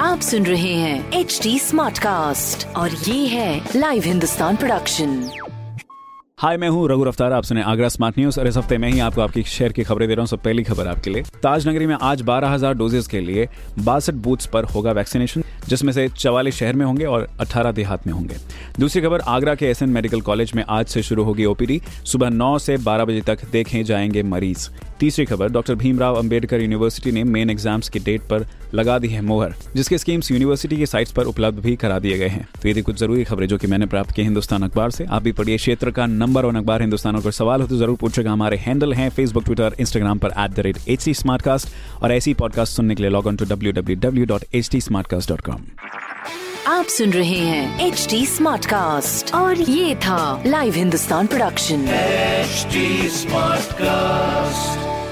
आप सुन रहे हैं एच डी स्मार्ट कास्ट और ये है लाइव हिंदुस्तान प्रोडक्शन हाय मैं हूँ रघु रफ्तार। आप सुने आगरा स्मार्ट न्यूज़ और इस हफ़्ते में ही आपको आपकी शहर की खबरें दे रहा हूँ। सब पहली खबर आपके लिए। ताज नगरी में आज 12000 डोजेस के लिए बासठ बूथ्स पर होगा वैक्सीनेशन जिसमें से चवालीस शहर में होंगे और 18 देहात में होंगे। दूसरी खबर, आगरा के एसएन मेडिकल कॉलेज में आज से शुरू होगी ओपीडी। सुबह नौ से 12 बजे तक देखे जाएँगे मरीज़। तीसरी खबर, डॉक्टर भीमराव अंबेडकर यूनिवर्सिटी ने मेन एग्ज़ाम्स की डेट पर लगा दी है मोहर जिसके स्कीम्स यूनिवर्सिटी की साइट्स पर उपलब्ध भी करा दिए गए हैं। तो ये थी कुछ ज़रूरी खबरें जो कि मैंने प्राप्त की हिंदुस्तान अखबार से। आप भी पढ़िए क्षेत्र का नंबर वन अखबार हिंदुस्तान और सवाल हो तो ज़रूर पूछेगा। हमारे हैंडल हैं फेसबुक ट्विटर इंस्टाग्राम पर at the rate H T और ऐसी पॉडकास्ट सुनने के लिए log on to W W W dot H T आप सुन रहे हैं एच टी स्मार्ट कास्ट और ये था live Hindustan production smart cast